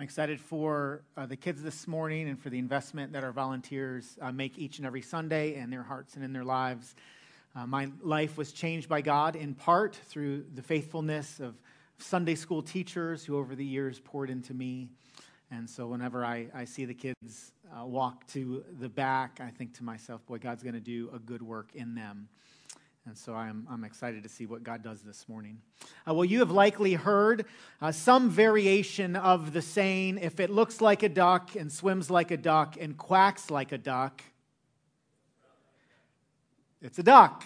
I'm excited for uh, the kids this morning and for the investment that our volunteers uh, make each and every Sunday in their hearts and in their lives. Uh, my life was changed by God in part through the faithfulness of Sunday school teachers who over the years poured into me. And so whenever I, I see the kids uh, walk to the back, I think to myself, boy, God's going to do a good work in them. And so I'm, I'm excited to see what God does this morning. Uh, well, you have likely heard uh, some variation of the saying if it looks like a duck and swims like a duck and quacks like a duck, it's a duck.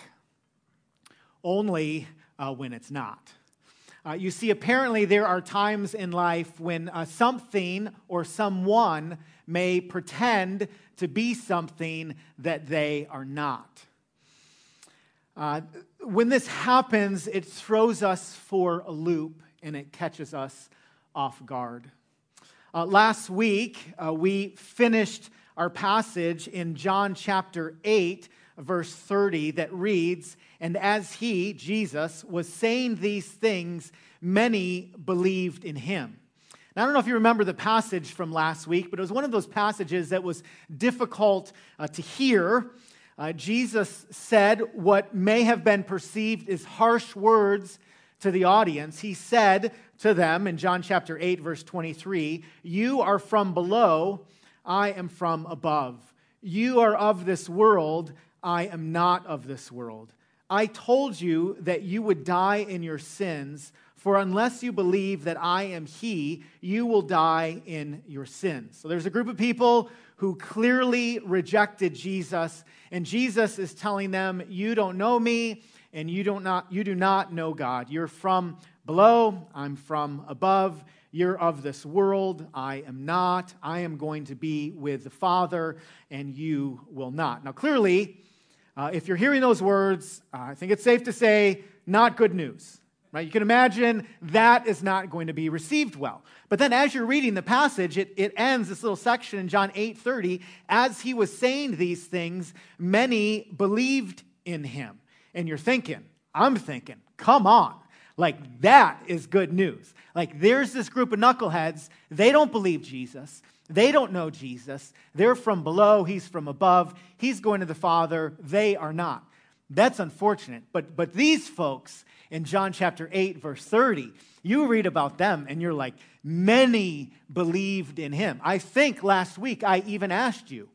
Only uh, when it's not. Uh, you see, apparently, there are times in life when uh, something or someone may pretend to be something that they are not. Uh, when this happens, it throws us for a loop and it catches us off guard. Uh, last week, uh, we finished our passage in John chapter 8, verse 30, that reads, And as he, Jesus, was saying these things, many believed in him. Now, I don't know if you remember the passage from last week, but it was one of those passages that was difficult uh, to hear uh, Jesus said what may have been perceived as harsh words to the audience. He said to them in John chapter 8, verse 23, You are from below, I am from above. You are of this world, I am not of this world. I told you that you would die in your sins, for unless you believe that I am He, you will die in your sins. So there's a group of people who clearly rejected Jesus. And Jesus is telling them, You don't know me, and you, don't not, you do not know God. You're from below, I'm from above. You're of this world, I am not. I am going to be with the Father, and you will not. Now, clearly, uh, if you're hearing those words, uh, I think it's safe to say, not good news. Right? You can imagine that is not going to be received well. But then as you're reading the passage, it, it ends this little section in John 8 30. As he was saying these things, many believed in him. And you're thinking, I'm thinking, come on. Like, that is good news. Like, there's this group of knuckleheads. They don't believe Jesus. They don't know Jesus. They're from below. He's from above. He's going to the Father. They are not. That's unfortunate. But, but these folks, in John chapter 8, verse 30. You read about them and you're like, many believed in him. I think last week I even asked you,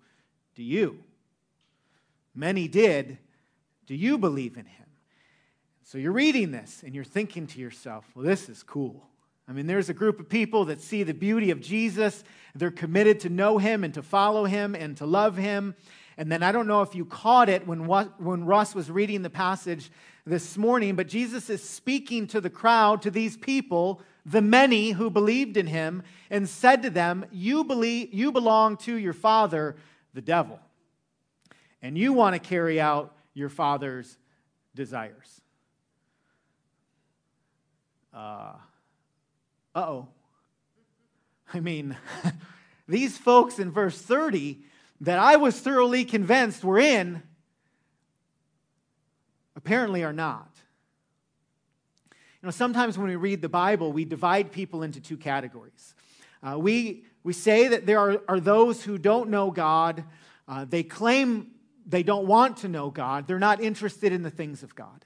do you? Many did. Do you believe in him? So you're reading this and you're thinking to yourself, well, this is cool. I mean, there's a group of people that see the beauty of Jesus. They're committed to know him and to follow him and to love him. And then I don't know if you caught it when, when Russ was reading the passage this morning, but Jesus is speaking to the crowd, to these people, the many who believed in him, and said to them, You, believe, you belong to your father, the devil, and you want to carry out your father's desires. Uh oh. I mean, these folks in verse 30 that I was thoroughly convinced were in apparently are not. You know, sometimes when we read the Bible, we divide people into two categories. Uh, we, we say that there are, are those who don't know God, uh, they claim they don't want to know God, they're not interested in the things of God.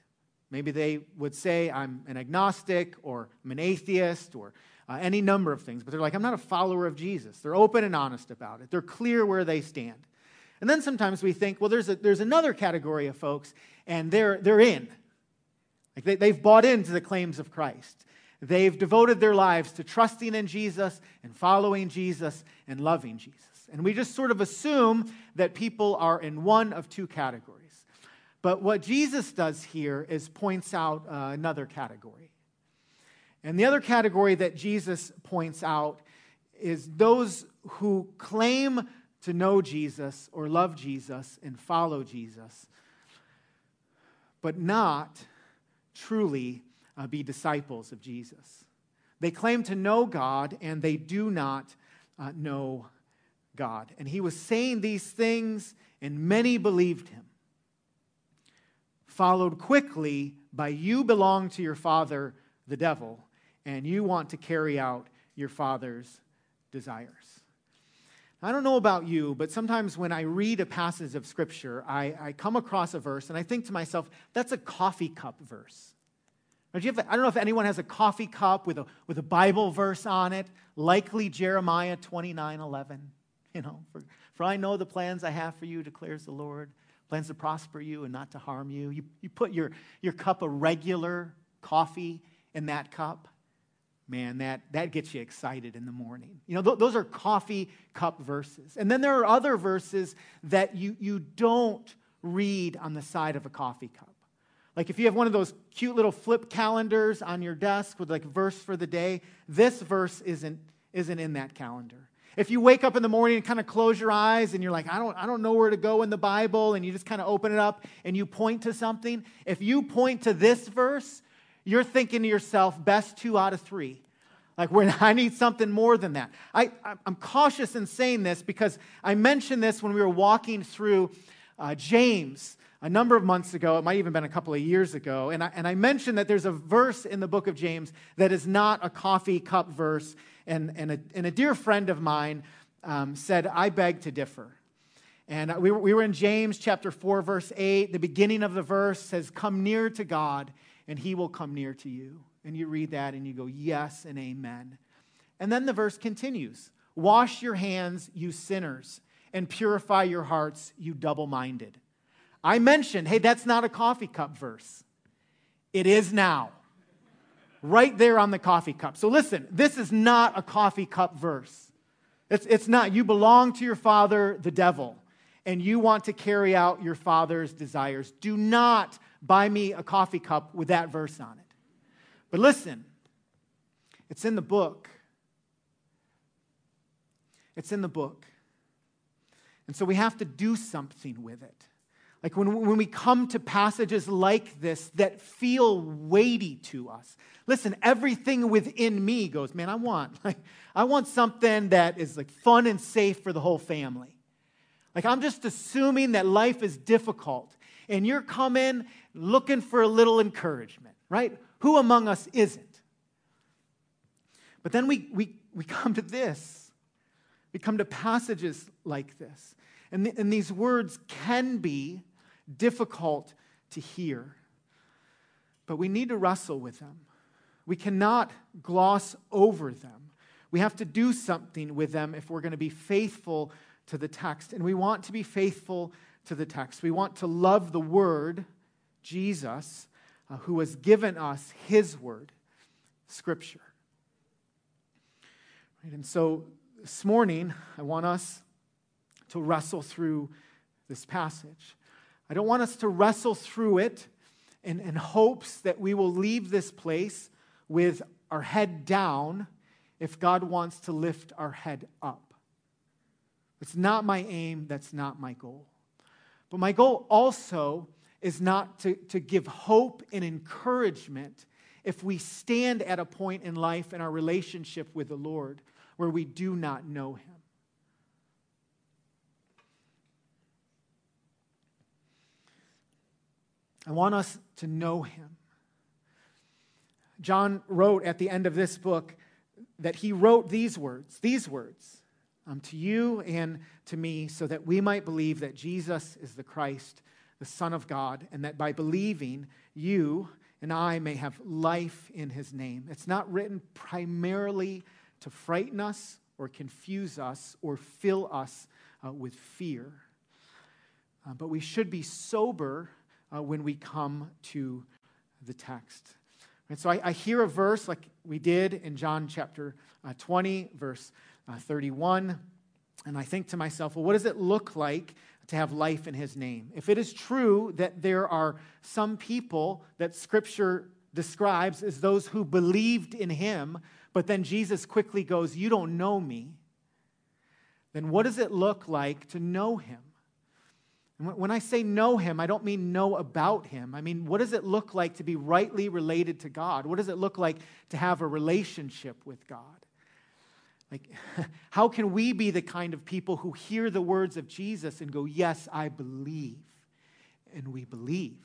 Maybe they would say, I'm an agnostic or I'm an atheist or uh, any number of things, but they're like, I'm not a follower of Jesus. They're open and honest about it, they're clear where they stand. And then sometimes we think, well, there's, a, there's another category of folks, and they're, they're in. Like they, they've bought into the claims of Christ. They've devoted their lives to trusting in Jesus and following Jesus and loving Jesus. And we just sort of assume that people are in one of two categories. But what Jesus does here is points out uh, another category. And the other category that Jesus points out is those who claim to know Jesus or love Jesus and follow Jesus, but not truly uh, be disciples of Jesus. They claim to know God and they do not uh, know God. And he was saying these things, and many believed him. Followed quickly by you belong to your father, the devil, and you want to carry out your father's desires. I don't know about you, but sometimes when I read a passage of Scripture, I, I come across a verse and I think to myself, that's a coffee cup verse. I don't know if anyone has a coffee cup with a, with a Bible verse on it, likely Jeremiah 29 11. You know, for, for I know the plans I have for you, declares the Lord plans to prosper you and not to harm you. You, you put your, your cup of regular coffee in that cup man, that, that gets you excited in the morning. You know, th- those are coffee cup verses. And then there are other verses that you, you don't read on the side of a coffee cup. Like if you have one of those cute little flip calendars on your desk with like verse for the day, this verse isn't, isn't in that calendar. If you wake up in the morning and kind of close your eyes and you're like, I don't, I don't know where to go in the Bible, and you just kind of open it up and you point to something, if you point to this verse, you're thinking to yourself, best two out of three. Like, I need something more than that. I, I'm cautious in saying this because I mentioned this when we were walking through uh, James a number of months ago. It might even been a couple of years ago. And I, and I mentioned that there's a verse in the book of James that is not a coffee cup verse. And, and, a, and a dear friend of mine um, said, I beg to differ. And we were, we were in James chapter 4, verse 8. The beginning of the verse says, Come near to God, and he will come near to you. And you read that and you go, Yes and amen. And then the verse continues Wash your hands, you sinners, and purify your hearts, you double minded. I mentioned, hey, that's not a coffee cup verse. It is now. Right there on the coffee cup. So listen, this is not a coffee cup verse. It's, it's not. You belong to your father, the devil, and you want to carry out your father's desires. Do not buy me a coffee cup with that verse on it. But listen, it's in the book. It's in the book. And so we have to do something with it. Like when, when we come to passages like this that feel weighty to us. Listen, everything within me goes, man, I want, like, I want something that is like fun and safe for the whole family. Like I'm just assuming that life is difficult and you're coming looking for a little encouragement, right? Who among us isn't? But then we, we, we come to this. We come to passages like this. And, and these words can be difficult to hear, but we need to wrestle with them. We cannot gloss over them. We have to do something with them if we're going to be faithful to the text. And we want to be faithful to the text. We want to love the Word, Jesus, uh, who has given us his word, Scripture. Right, and so this morning, I want us to wrestle through this passage. I don't want us to wrestle through it in, in hopes that we will leave this place with our head down if God wants to lift our head up. It's not my aim, that's not my goal. But my goal also is not to, to give hope and encouragement if we stand at a point in life in our relationship with the Lord where we do not know Him. I want us to know Him. John wrote at the end of this book that he wrote these words, these words, um, to you and to me, so that we might believe that Jesus is the Christ the Son of God, and that by believing, you and I may have life in his name. It's not written primarily to frighten us or confuse us or fill us uh, with fear. Uh, but we should be sober uh, when we come to the text. And so I, I, hear a verse like we did in John chapter uh, 20, verse uh, 31, and I think to myself, well, what does it look like to have life in his name. If it is true that there are some people that scripture describes as those who believed in him, but then Jesus quickly goes, You don't know me, then what does it look like to know him? And when I say know him, I don't mean know about him. I mean, what does it look like to be rightly related to God? What does it look like to have a relationship with God? Like, how can we be the kind of people who hear the words of Jesus and go, Yes, I believe, and we believe?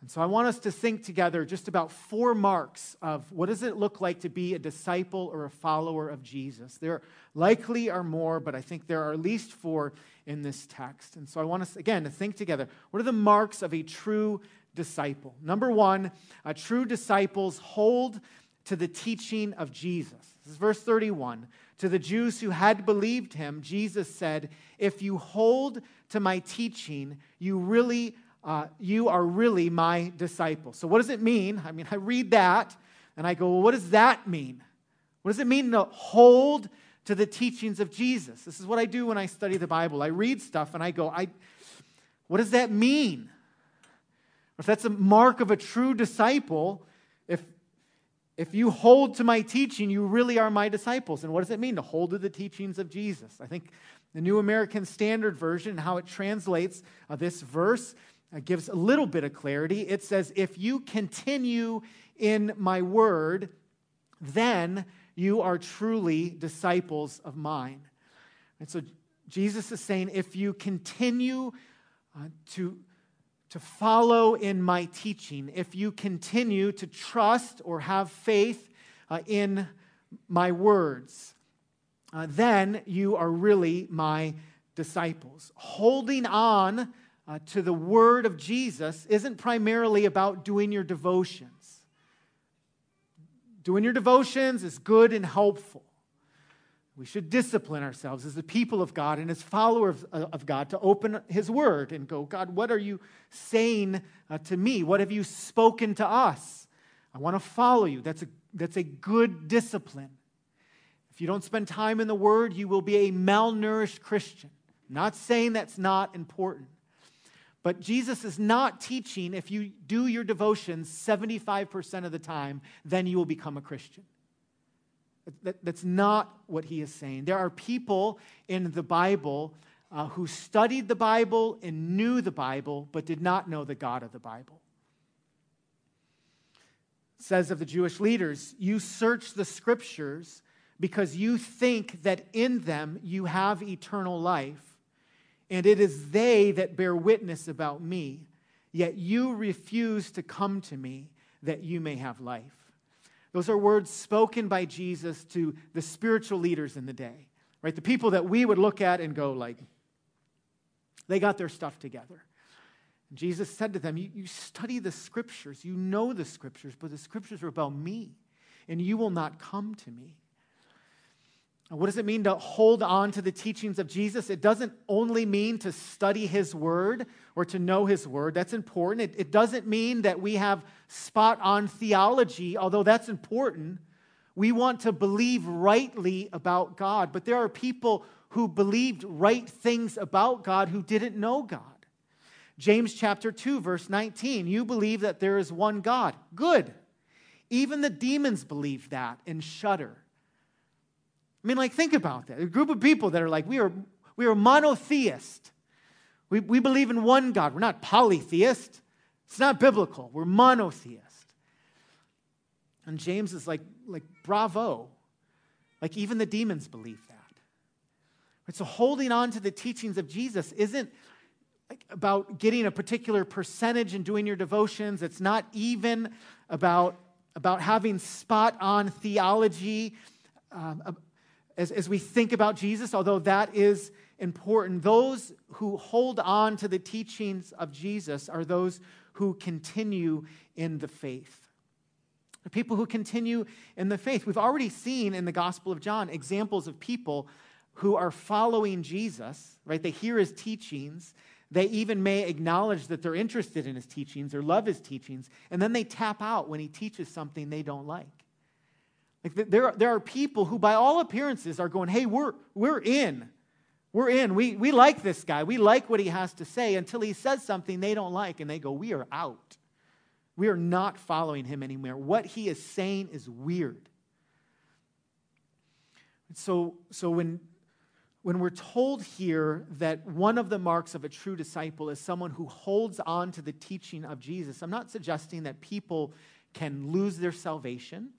And so I want us to think together just about four marks of what does it look like to be a disciple or a follower of Jesus. There likely are more, but I think there are at least four in this text. And so I want us, again, to think together. What are the marks of a true disciple? Number one, a true disciples hold to the teaching of Jesus. This is verse 31. To the Jews who had believed him, Jesus said, If you hold to my teaching, you really uh, you are really my disciple. So, what does it mean? I mean, I read that and I go, well, what does that mean? What does it mean to hold to the teachings of Jesus? This is what I do when I study the Bible. I read stuff and I go, I, what does that mean? If that's a mark of a true disciple, if, you hold to my teaching, you really are my disciples. And what does it mean to hold to the teachings of Jesus? I think the New American Standard Version, how it translates uh, this verse, uh, gives a little bit of clarity. It says, If you continue in my word, then you are truly disciples of mine. And so Jesus is saying, if you continue uh, to, to follow in my teaching, if you continue to trust or have faith uh, in my words, uh, then you are really my disciples. Holding on uh, to the word of Jesus isn't primarily about doing your devotions. Doing your devotions is good and helpful. We should discipline ourselves as the people of God and as followers of God to open His Word and go, God, what are you saying uh, to me? What have you spoken to us? I want to follow you. That's a, that's a good discipline. If you don't spend time in the Word, you will be a malnourished Christian. I'm not saying that's not important. But Jesus is not teaching if you do your devotions 75% of the time, then you will become a Christian. That, that's not what he is saying. There are people in the Bible uh, who studied the Bible and knew the Bible, but did not know the God of the Bible. It says of the Jewish leaders, You search the scriptures because you think that in them you have eternal life and it is they that bear witness about me. Yet you refuse to come to me that you may have life. Those are words spoken by Jesus to the spiritual leaders in the day, right? The people that we would look at and go, like, they got their stuff together. Jesus said to them, you, you study the scriptures, you know the scriptures, but the scriptures are about me, and you will not come to me. What does it mean to hold on to the teachings of Jesus? It doesn't only mean to study his word or to know his word. That's important. It, it doesn't mean that we have spot on theology, although that's important. We want to believe rightly about God, but there are people who believed right things about God who didn't know God. James chapter 2, verse 19 You believe that there is one God. Good. Even the demons believe that and shudder. I mean, like, think about that. A group of people that are like, we are, we are monotheist. We, we believe in one God. We're not polytheist. It's not biblical. We're monotheist. And James is like, like bravo. Like, even the demons believe that. Right, so, holding on to the teachings of Jesus isn't like about getting a particular percentage and doing your devotions. It's not even about, about having spot on theology. Um, as, as we think about Jesus, although that is important, those who hold on to the teachings of Jesus are those who continue in the faith. The people who continue in the faith. We've already seen in the Gospel of John examples of people who are following Jesus, right? They hear his teachings. They even may acknowledge that they're interested in his teachings or love his teachings, and then they tap out when he teaches something they don't like. Like there, there are people who, by all appearances, are going, hey, we're, we're in. We're in. We, we like this guy. We like what he has to say until he says something they don't like, and they go, we are out. We are not following him anymore. What he is saying is weird. So, so when, when we're told here that one of the marks of a true disciple is someone who holds on to the teaching of Jesus, I'm not suggesting that people can lose their salvation.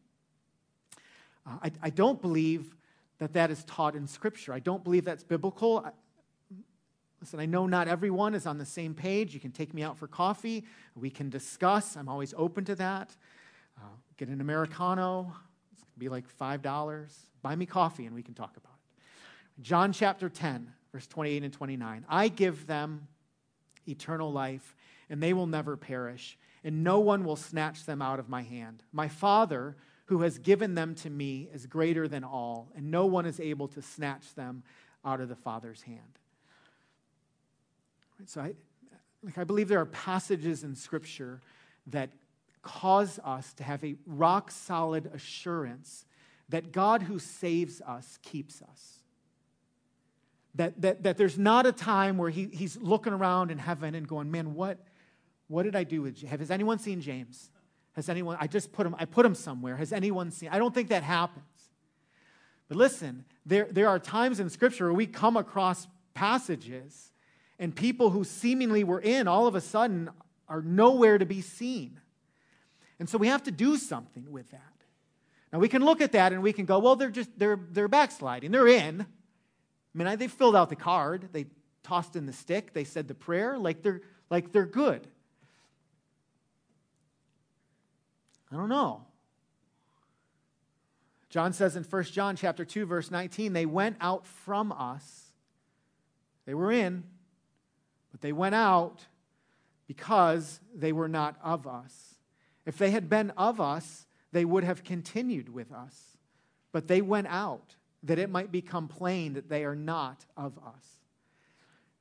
Uh, I, I don't believe that that is taught in Scripture. I don't believe that's biblical. Listen, I know not everyone is on the same page. You can take me out for coffee. We can discuss. I'm always open to that. Uh, get an Americano. It's going to be like $5. Buy me coffee and we can talk about it. John chapter 10, verse 28 and 29. I give them eternal life, and they will never perish, and no one will snatch them out of my hand. My Father, who has given them to me, is greater than all, and no one is able to snatch them out of the Father's hand. So I, like, I believe there are passages in Scripture that cause us to have a rock solid assurance that God who saves us keeps us. That, that, that there's not a time where he, he's looking around in heaven and going, man, what, what did I do with James? Has anyone seen James? Has anyone, I just put him, I put him somewhere. Has anyone seen? I don't think that happens. But listen, there, there are times in Scripture where we come across passages and people who seemingly were in all of a sudden are nowhere to be seen. And so we have to do something with that. Now we can look at that and we can go, well, they're just they're they're backsliding. They're in. I mean, they filled out the card, they tossed in the stick, they said the prayer, like they're like they're good. I don't know. John says in 1 John chapter 2 verse 19, they went out from us. They were in, but they went out because they were not of us. If they had been of us, they would have continued with us. But they went out that it might become plain that they are not of us.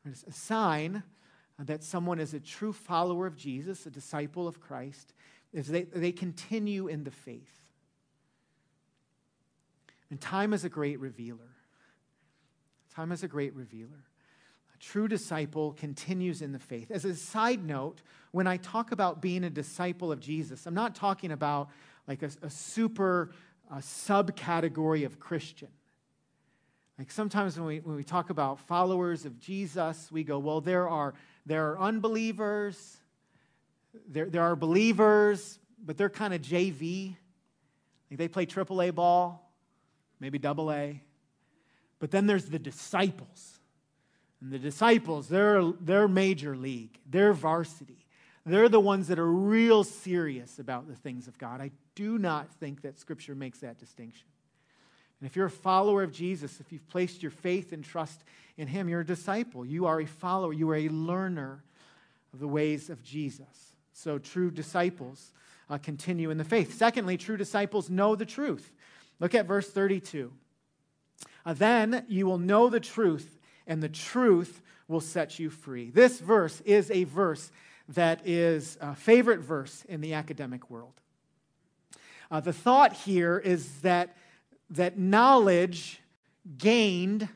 It's a sign that someone is a true follower of Jesus, a disciple of Christ, is they, they continue in the faith. And time is a great revealer. Time is a great revealer A true disciple continues in the faith. As a side note, when I talk about being a disciple of Jesus, I'm not talking about like a, a super uh, subcategory of Christian. Like sometimes when we, when we talk about followers of Jesus, we go, well, there are, there are unbelievers, there, there are believers, but they're kind of JV. Like they play AAA ball, maybe double A. But then there's the disciples and the disciples, they're, they're major league, they're varsity. They're the ones that are real serious about the things of God. I do not think that Scripture makes that distinction. And if you're a follower of Jesus, if you've placed your faith and trust in Him, you're a disciple. You are a follower. You are a learner of the ways of Jesus. So, true disciples uh, continue in the faith. Secondly, true disciples know the truth. Look at verse 32. Uh, then you will know the truth, and the truth will set you free. This verse is a verse that is a favorite verse in the academic world. Uh, the thought here is that, that knowledge gained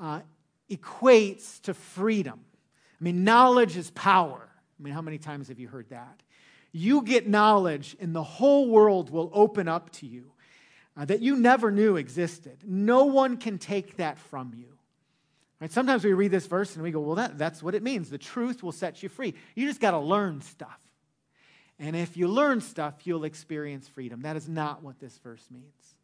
uh, equates to freedom. I mean, knowledge is power. I mean, how many times have you heard that? You get knowledge, and the whole world will open up to you uh, that you never knew existed. No one can take that from you. Right? Sometimes we read this verse and we go, well, that, that's what it means. The truth will set you free. You just got to learn stuff. And if you learn stuff, you'll experience freedom. That is not what this verse means.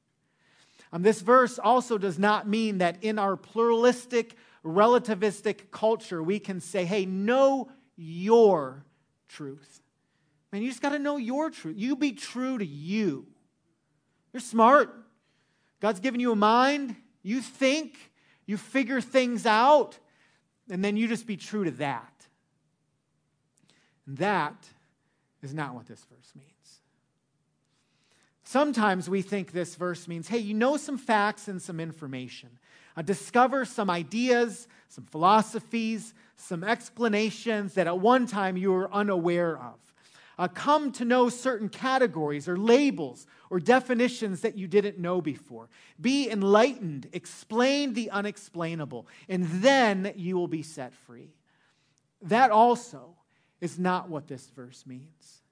Um, this verse also does not mean that in our pluralistic, relativistic culture, we can say, hey, know your truth. Man, you just got to know your truth. You be true to you. You're smart. God's given you a mind. You think. You figure things out, and then you just be true to that. And that is not what this verse means. Sometimes we think this verse means hey, you know some facts and some information. Uh, discover some ideas, some philosophies, some explanations that at one time you were unaware of uh, come to know certain categories or labels or definitions that you didn't know before. Be enlightened, explain the unexplainable, and then you will be set free. That also is not what this verse means.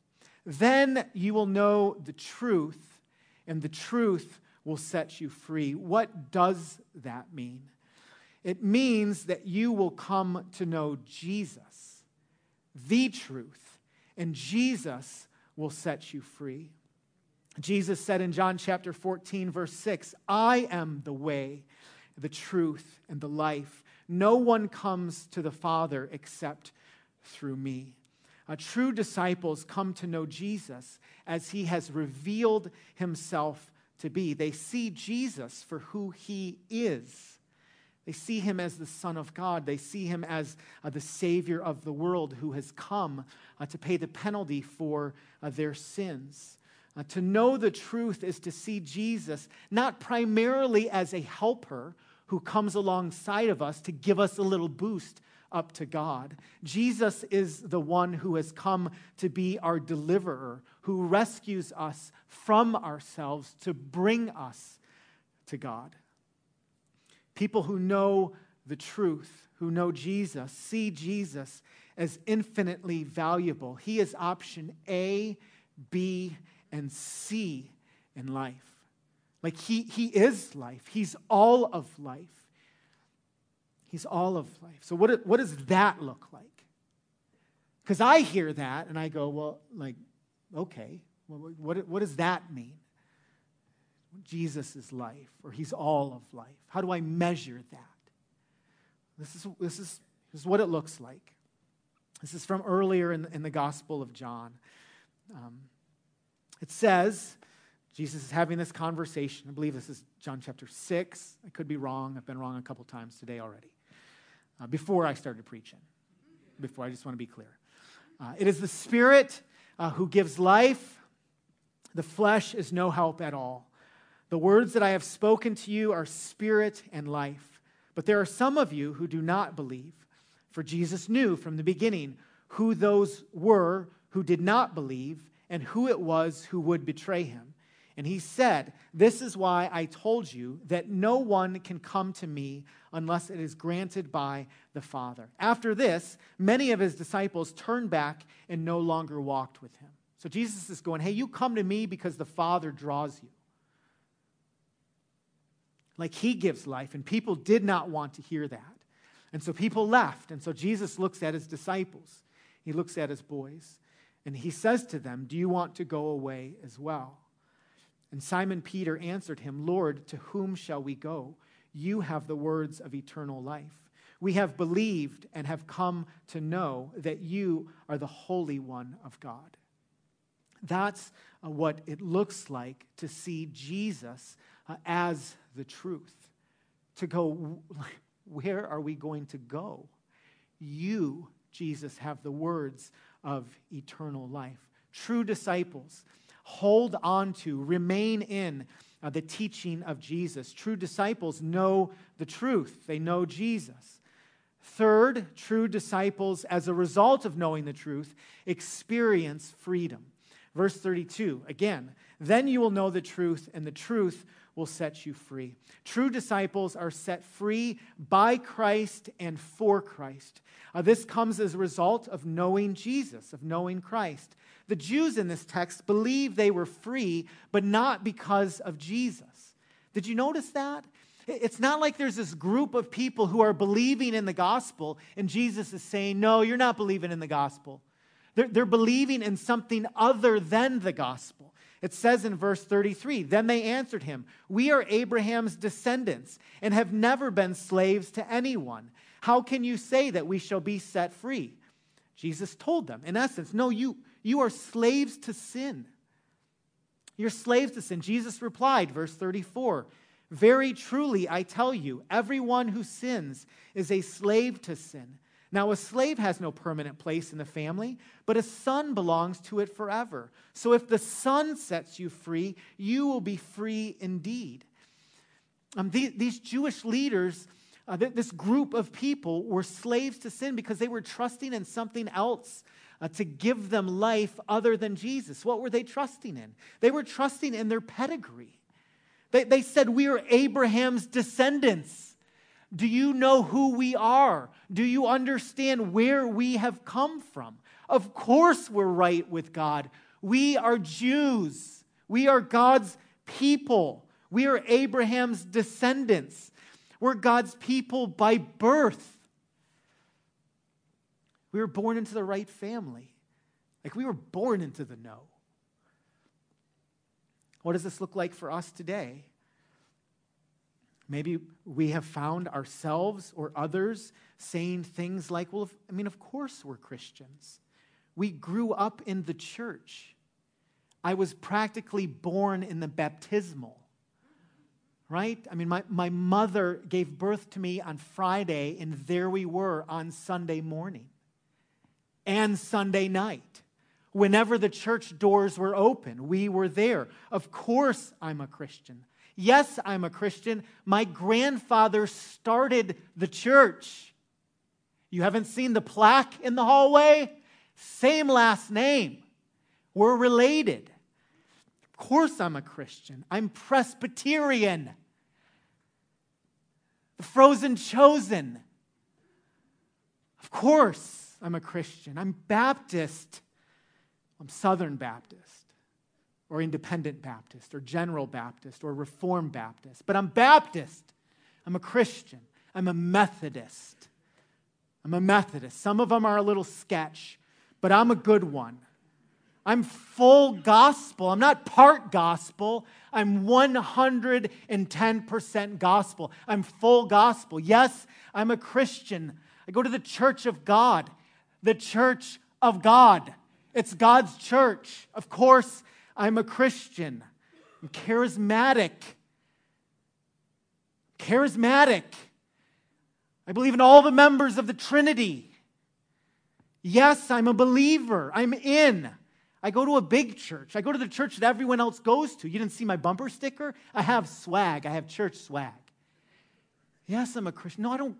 Then you will know the truth, and the truth will set you free. What does that mean? It means that you will come to know Jesus, the truth and Jesus will set you free. Jesus said in John chapter 14, verse 6, I am the way, the truth, and the life. No one comes to the Father except through me. Uh, true disciples come to know Jesus as he has revealed himself to be. They see Jesus for who he is. They see him as the Son of God. They see him as uh, the Savior of the world who has come uh, to pay the penalty for uh, their sins. Uh, to know the truth is to see Jesus not primarily as a helper who comes alongside of us to give us a little boost up to God. Jesus is the one who has come to be our deliverer, who rescues us from ourselves to bring us to God. People who know the truth, who know Jesus, see Jesus as infinitely valuable. He is option A, B, and C in life. Like he, he is life, He's all of life. He's all of life. So, what, what does that look like? Because I hear that and I go, well, like, okay, well, what, what does that mean? Jesus is life, or he's all of life? How do I measure that? This is, this is, this is what it looks like. This is from earlier in, in the Gospel of John. Um, it says, Jesus is having this conversation. I believe this is John chapter 6. I could be wrong. I've been wrong a couple times today already. Uh, before I started preaching, before I just want to be clear. Uh, it is the Spirit uh, who gives life, the flesh is no help at all. The words that I have spoken to you are spirit and life. But there are some of you who do not believe. For Jesus knew from the beginning who those were who did not believe and who it was who would betray him. And he said, This is why I told you that no one can come to me unless it is granted by the Father. After this, many of his disciples turned back and no longer walked with him. So Jesus is going, Hey, you come to me because the Father draws you like he gives life. And people did not want to hear that. And so people left. And so Jesus looks at his disciples, he looks at his boys, and he says to them, Do you want to go away as well? And Simon Peter answered him, Lord, to whom shall we go? You have the words of eternal life. We have believed and have come to know that you are the Holy One of God. That's uh, what it looks like to see Jesus uh, as the truth. To go, where are we going to go? You, Jesus, have the words of eternal life. True disciples hold on to, remain in uh, the teaching of Jesus. True disciples know the truth, they know Jesus. Third, true disciples, as a result of knowing the truth, experience freedom. Verse 32, again, then you will know the truth, and the truth will set you free. True disciples are set free by Christ and for Christ. Uh, this comes as a result of knowing Jesus, of knowing Christ. The Jews in this text believe they were free, but not because of Jesus. Did you notice that? It's not like there's this group of people who are believing in the gospel, and Jesus is saying, No, you're not believing in the gospel. They're, they're believing in something other than the gospel. It says in verse 33 Then they answered him, We are Abraham's descendants and have never been slaves to anyone. How can you say that we shall be set free? Jesus told them, in essence, No, you, you are slaves to sin. You're slaves to sin. Jesus replied, verse 34 Very truly, I tell you, everyone who sins is a slave to sin. Now, a slave has no permanent place in the family, but a son belongs to it forever. So if the son sets you free, you will be free indeed. Um, these, Jewish leaders, uh, this group of people, were slaves to sin because they were trusting in something else uh, to give them life other than Jesus. What were they trusting in? They were trusting in their pedigree. They, they said, We are Abraham's descendants. Do you know who we are? Do you understand where we have come from? Of course, we're right with God. We are Jews. We are God's people. We are Abraham's descendants. We're God's people by birth. We were born into the right family. Like we were born into the know. What does this look like for us today? Maybe we have found ourselves or others saying things like, well, if, I mean, of course we're Christians. We grew up in the church. I was practically born in the baptismal, right? I mean, my, my mother gave birth to me on Friday, and there we were on Sunday morning and Sunday night. Whenever the church doors were open, we were there. Of course, I'm a Christian. Yes, I'm a Christian. My grandfather started the church. You haven't seen the plaque in the hallway? Same last name. We're related. Of course, I'm a Christian. I'm Presbyterian. The frozen chosen. Of course, I'm a Christian. I'm Baptist. I'm Southern Baptist or Independent Baptist or General Baptist or Reformed Baptist, but I'm Baptist. I'm a Christian. I'm a Methodist. I'm a Methodist. Some of them are a little sketch, but I'm a good one. I'm full gospel. I'm not part gospel. I'm 110% gospel. I'm full gospel. Yes, I'm a Christian. I go to the church of God, the church of God. It's God's church. Of course, I'm a Christian. I'm charismatic. Charismatic. I believe in all the members of the Trinity. Yes, I'm a believer. I'm in. I go to a big church. I go to the church that everyone else goes to. You didn't see my bumper sticker? I have swag. I have church swag. Yes, I'm a Christian. No, I don't.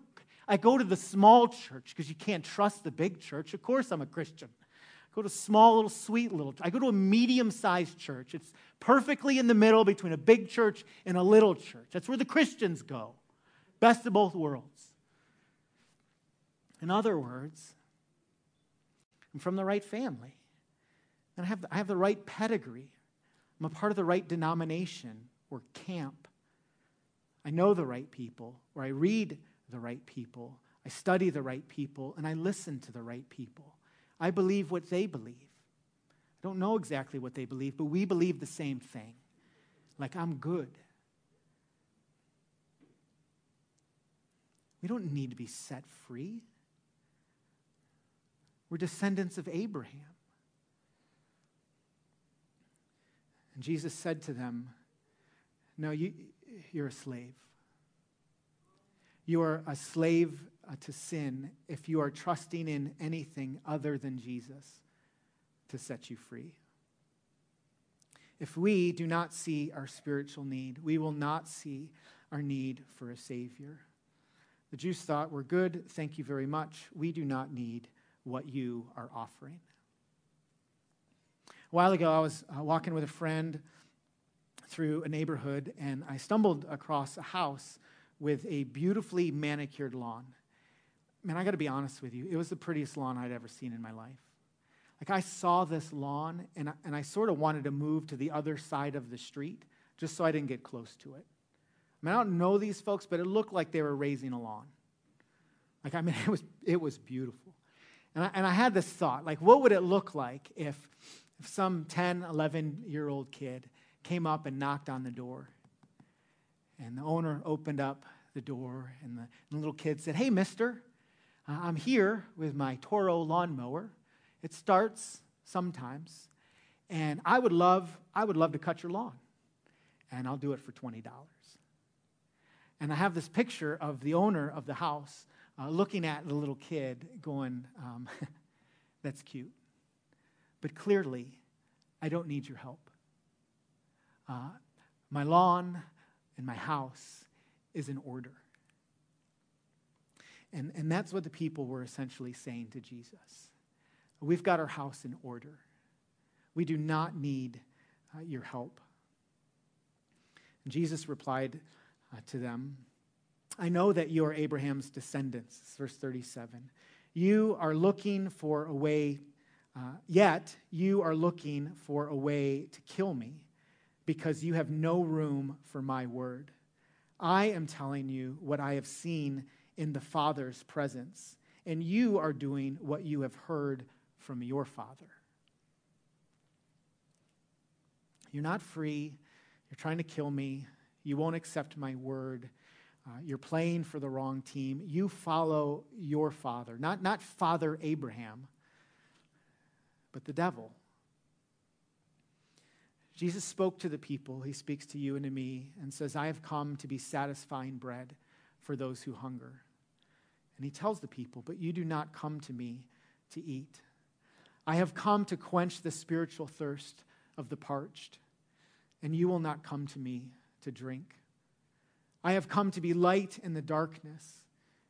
I go to the small church because you can't trust the big church. Of course, I'm a Christian go to a small little sweet little i go to a medium-sized church. It's perfectly in the middle between a big church and a little church. That's where the christians go. Best of both worlds. In other words i'm from the right family. And i have, I have the right pedigree. I'm a part of the right denomination or camp. I know the right people or i read the right people i study the right people and i listen to the right people I believe what they believe. I don't know exactly what they believe, but we believe the same thing. Like, I'm good. We don't need to be set free. We're descendants of Abraham. And Jesus said to them, No, you, you're a slave. You are a slave uh, to sin if you are trusting in anything other than Jesus to set you free. If we do not see our spiritual need, we will not see our need for a Savior. The Jews thought, We're good, thank you very much. We do not need what you are offering. A while ago, I was uh, walking with a friend through a neighborhood, and I stumbled across a house with a beautifully manicured lawn man, I got to be honest with you. It was the prettiest lawn I'd ever seen in my life. Like, I saw this lawn, and I, and I sort of wanted to move to the other side of the street just so I didn't get close to it. I mean, I don't know these folks, but it looked like they were raising a lawn. Like, I mean, it was, it was beautiful. And I, and I had this thought like, what would it look like if, if some 10, 11 year old kid came up and knocked on the door? And the owner opened up the door, and the, and the little kid said, Hey, mister, uh, I'm here with my Toro lawnmower. It starts sometimes, and I would love, I would love to cut your lawn, and I'll do it for $20. And I have this picture of the owner of the house uh, looking at the little kid going, um, That's cute. But clearly, I don't need your help. Uh, my lawn and my house is in order. And, and that's what the people were essentially saying to Jesus. We've got our house in order. We do not need uh, your help. And Jesus replied uh, to them, I know that you are Abraham's descendants. Verse 37. You are looking for a way, uh, yet you are looking for a way to kill me because you have no room for my word. I am telling you what I have seen in the Father's presence, and you are doing what you have heard from your Father. You're not free. You're trying to kill me. You won't accept my word. uh, you're playing for the wrong team. You follow your father, not, not Father Abraham, but the devil. Jesus spoke to the people. He speaks to you and to me and says, I have come to be satisfying bread for those who hunger. And he tells the people, But you do not come to me to eat. I have come to quench the spiritual thirst of the parched, and you will not come to me to drink. I have come to be light in the darkness,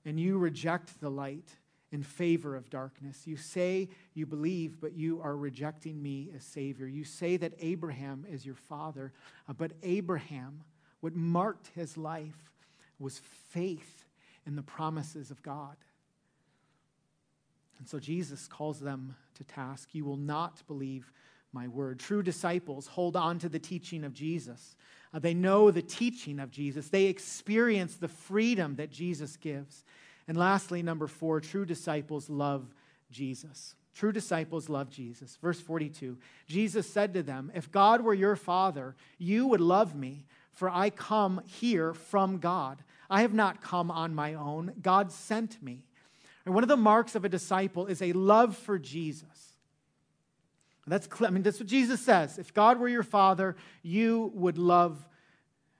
and you reject the light in favor of darkness. You say you believe, but you are rejecting me as Savior. You say that Abraham is your father, uh, but Abraham, what marked his life was faith in the promises of God. And so Jesus calls them to task. You will not believe my word. True disciples hold on to the teaching of Jesus. Uh, they know the teaching of Jesus. They experience the freedom that Jesus gives. And lastly, number four, true disciples love Jesus. True disciples love Jesus. Verse 42 Jesus said to them, If God were your father, you would love me, for I come here from God. I have not come on my own, God sent me. And one of the marks of a disciple is a love for Jesus. That's clear. I mean, that's what Jesus says. If God were your father, you would love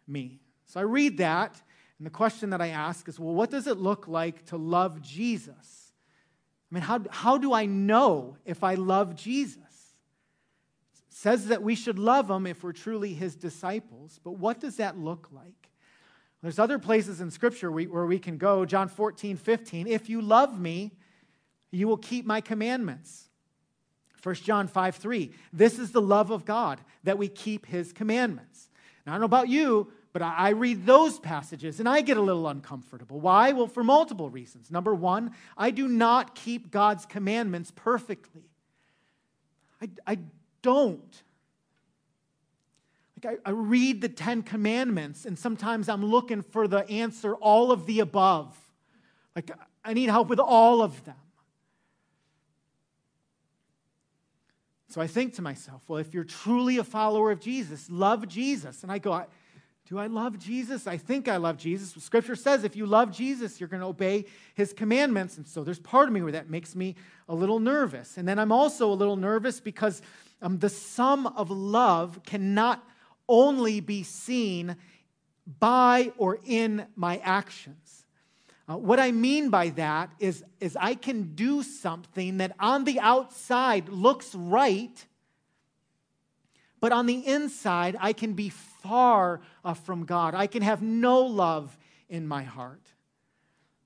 me. So I read that, and the question that I ask is well, what does it look like to love Jesus? I mean, how, how do I know if I love Jesus? Says that we should love him if we're truly his disciples, but what does that look like? There's other places in Scripture where we can go. John 14, 15. If you love me, you will keep my commandments. 1 John 5 3. This is the love of God, that we keep his commandments. Now, I don't know about you, but I read those passages and I get a little uncomfortable. Why? Well, for multiple reasons. Number one, I do not keep God's commandments perfectly. I, I don't. Like I, I read the Ten Commandments and sometimes I'm looking for the answer, all of the above. Like I need help with all of them. So I think to myself, well, if you're truly a follower of Jesus, love Jesus. And I go, do I love Jesus? I think I love Jesus. Scripture says if you love Jesus, you're going to obey his commandments. And so there's part of me where that makes me a little nervous. And then I'm also a little nervous because um, the sum of love cannot only be seen by or in my actions. Uh, what I mean by that is, is I can do something that on the outside looks right, but on the inside, I can be far uh, from God. I can have no love in my heart.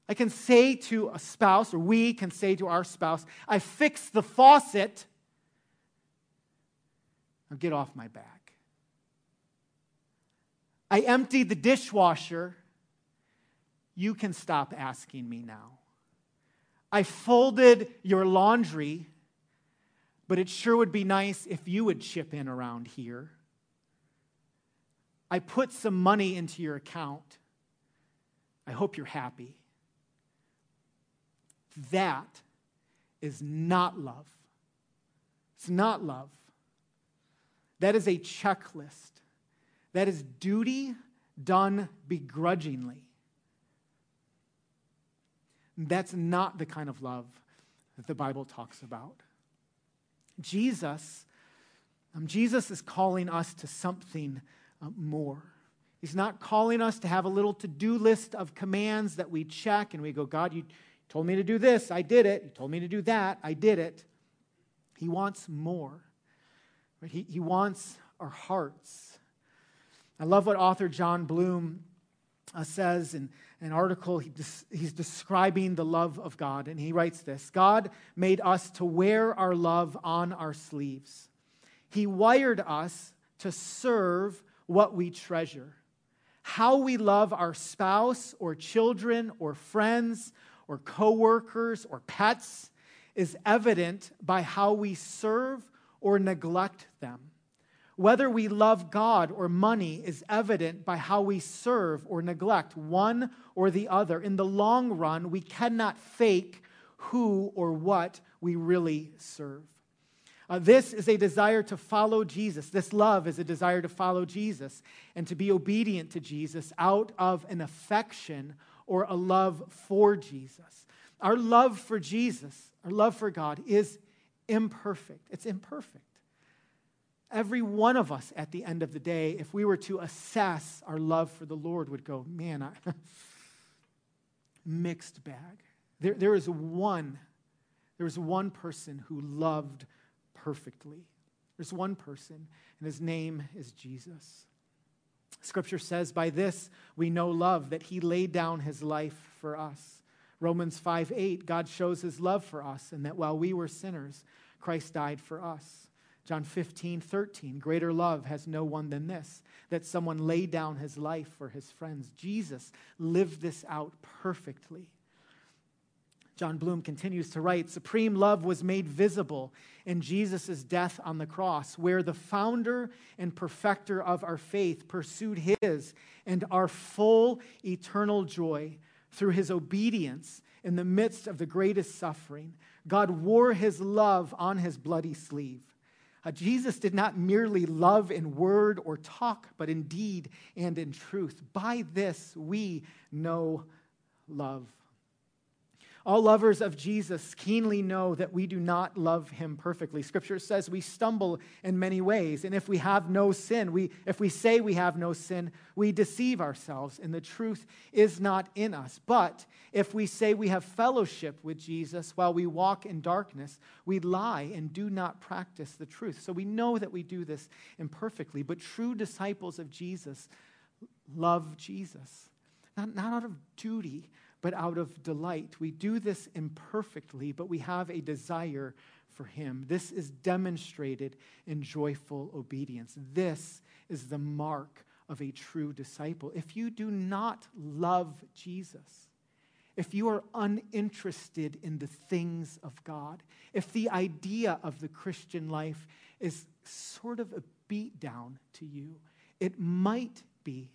I can say to a spouse, or we can say to our spouse, I fixed the faucet. Now get off my back. I emptied the dishwasher you can stop asking me now. I folded your laundry, but it sure would be nice if you would chip in around here. I put some money into your account. I hope you're happy. That is not love. It's not love. That is a checklist. That is duty done begrudgingly. That's not the kind of love that the Bible talks about. Jesus, um, Jesus is calling us to something uh, more. He's not calling us to have a little to do list of commands that we check and we go, God, you told me to do this, I did it. You told me to do that, I did it. He wants more. He, he wants our hearts. I love what author Jon Bloom uh, says in an article, he des- he's describing the love of God, and he writes this God made us to wear our love on our sleeves. He wired us to serve what we treasure. How we love our spouse or children or friends or coworkers or pets is evident by how we serve or neglect them. Whether we love God or money is evident by how we serve or neglect one or the other. In the long run, we cannot fake who or what we really serve. Uh, this is a desire to follow Jesus. This love is a desire to follow Jesus and to be obedient to Jesus out of an affection or a love for Jesus. Our love for Jesus, our love for God, is imperfect. It's imperfect. Every one of us at the end of the day, if we were to assess our love for the Lord, would go, man, I, mixed bag. There, there is one, there is one person who loved perfectly. There's one person, and his name is Jesus. Scripture says, By this we know love, that he laid down his life for us. Romans 5 8, God shows his love for us, and that while we were sinners, Christ died for us. John 15 13, greater love has no one than this, that someone laid down his life for his friends. Jesus lived this out perfectly. Jon Bloom continues to write Supreme love was made visible in Jesus' death on the cross, where the founder and perfecter of our faith pursued his and our full eternal joy through his obedience in the midst of the greatest suffering. God wore his love on his bloody sleeve. Uh, Jesus did not merely love in word or talk, but in deed and in truth. By this we know love. All lovers of Jesus keenly know that we do not love him perfectly. Scripture says we stumble in many ways, and if we have no sin, we, if we say we have no sin, we deceive ourselves, and the truth is not in us. But if we say we have fellowship with Jesus while we walk in darkness, we lie and do not practice the truth. So we know that we do this imperfectly, but true disciples of Jesus love Jesus. Not, not out of duty, but out of delight. We do this imperfectly, but we have a desire for Him. This is demonstrated in joyful obedience. This is the mark of a true disciple. If you do not love Jesus, if you are uninterested in the things of God, if the idea of the Christian life is sort of a beatdown to you, it might be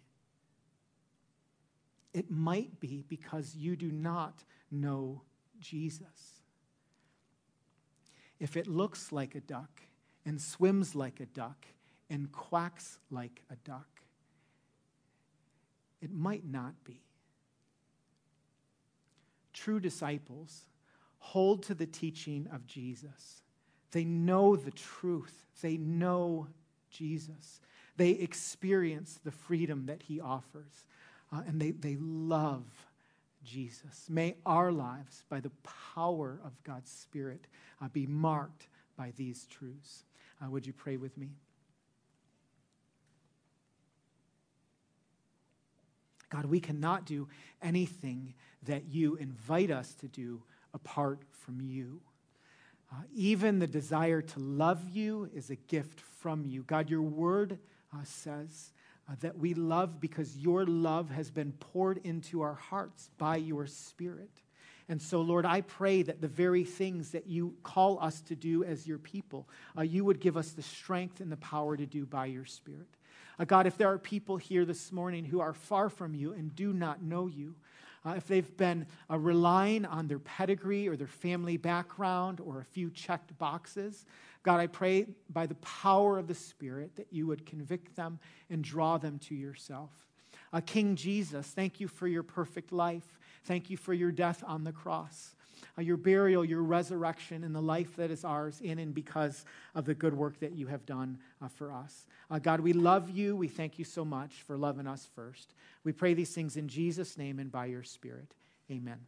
it might be because you do not know Jesus. If it looks like a duck and swims like a duck and quacks like a duck, it might not be. True disciples hold to the teaching of Jesus. They know the truth. They know Jesus. They experience the freedom that he offers uh, and they, they love Jesus. May our lives, by the power of God's Spirit, uh, be marked by these truths. Uh, would you pray with me? God, we cannot do anything that you invite us to do apart from you. Uh, even the desire to love you is a gift from you. God, your word uh, says that we love because your love has been poured into our hearts by your Spirit. And so, Lord, I pray that the very things that you call us to do as your people, uh, you would give us the strength and the power to do by your Spirit. Uh, God, if there are people here this morning who are far from you and do not know you, uh, if they've been uh, relying on their pedigree or their family background or a few checked boxes, God, I pray by the power of the Spirit that you would convict them and draw them to yourself. Uh, King Jesus, thank you for your perfect life. Thank you for your death on the cross, uh, your burial, your resurrection, and the life that is ours in and because of the good work that you have done uh, for us. Uh, God, we love you. We thank you so much for loving us first. We pray these things in Jesus' name and by your Spirit. Amen.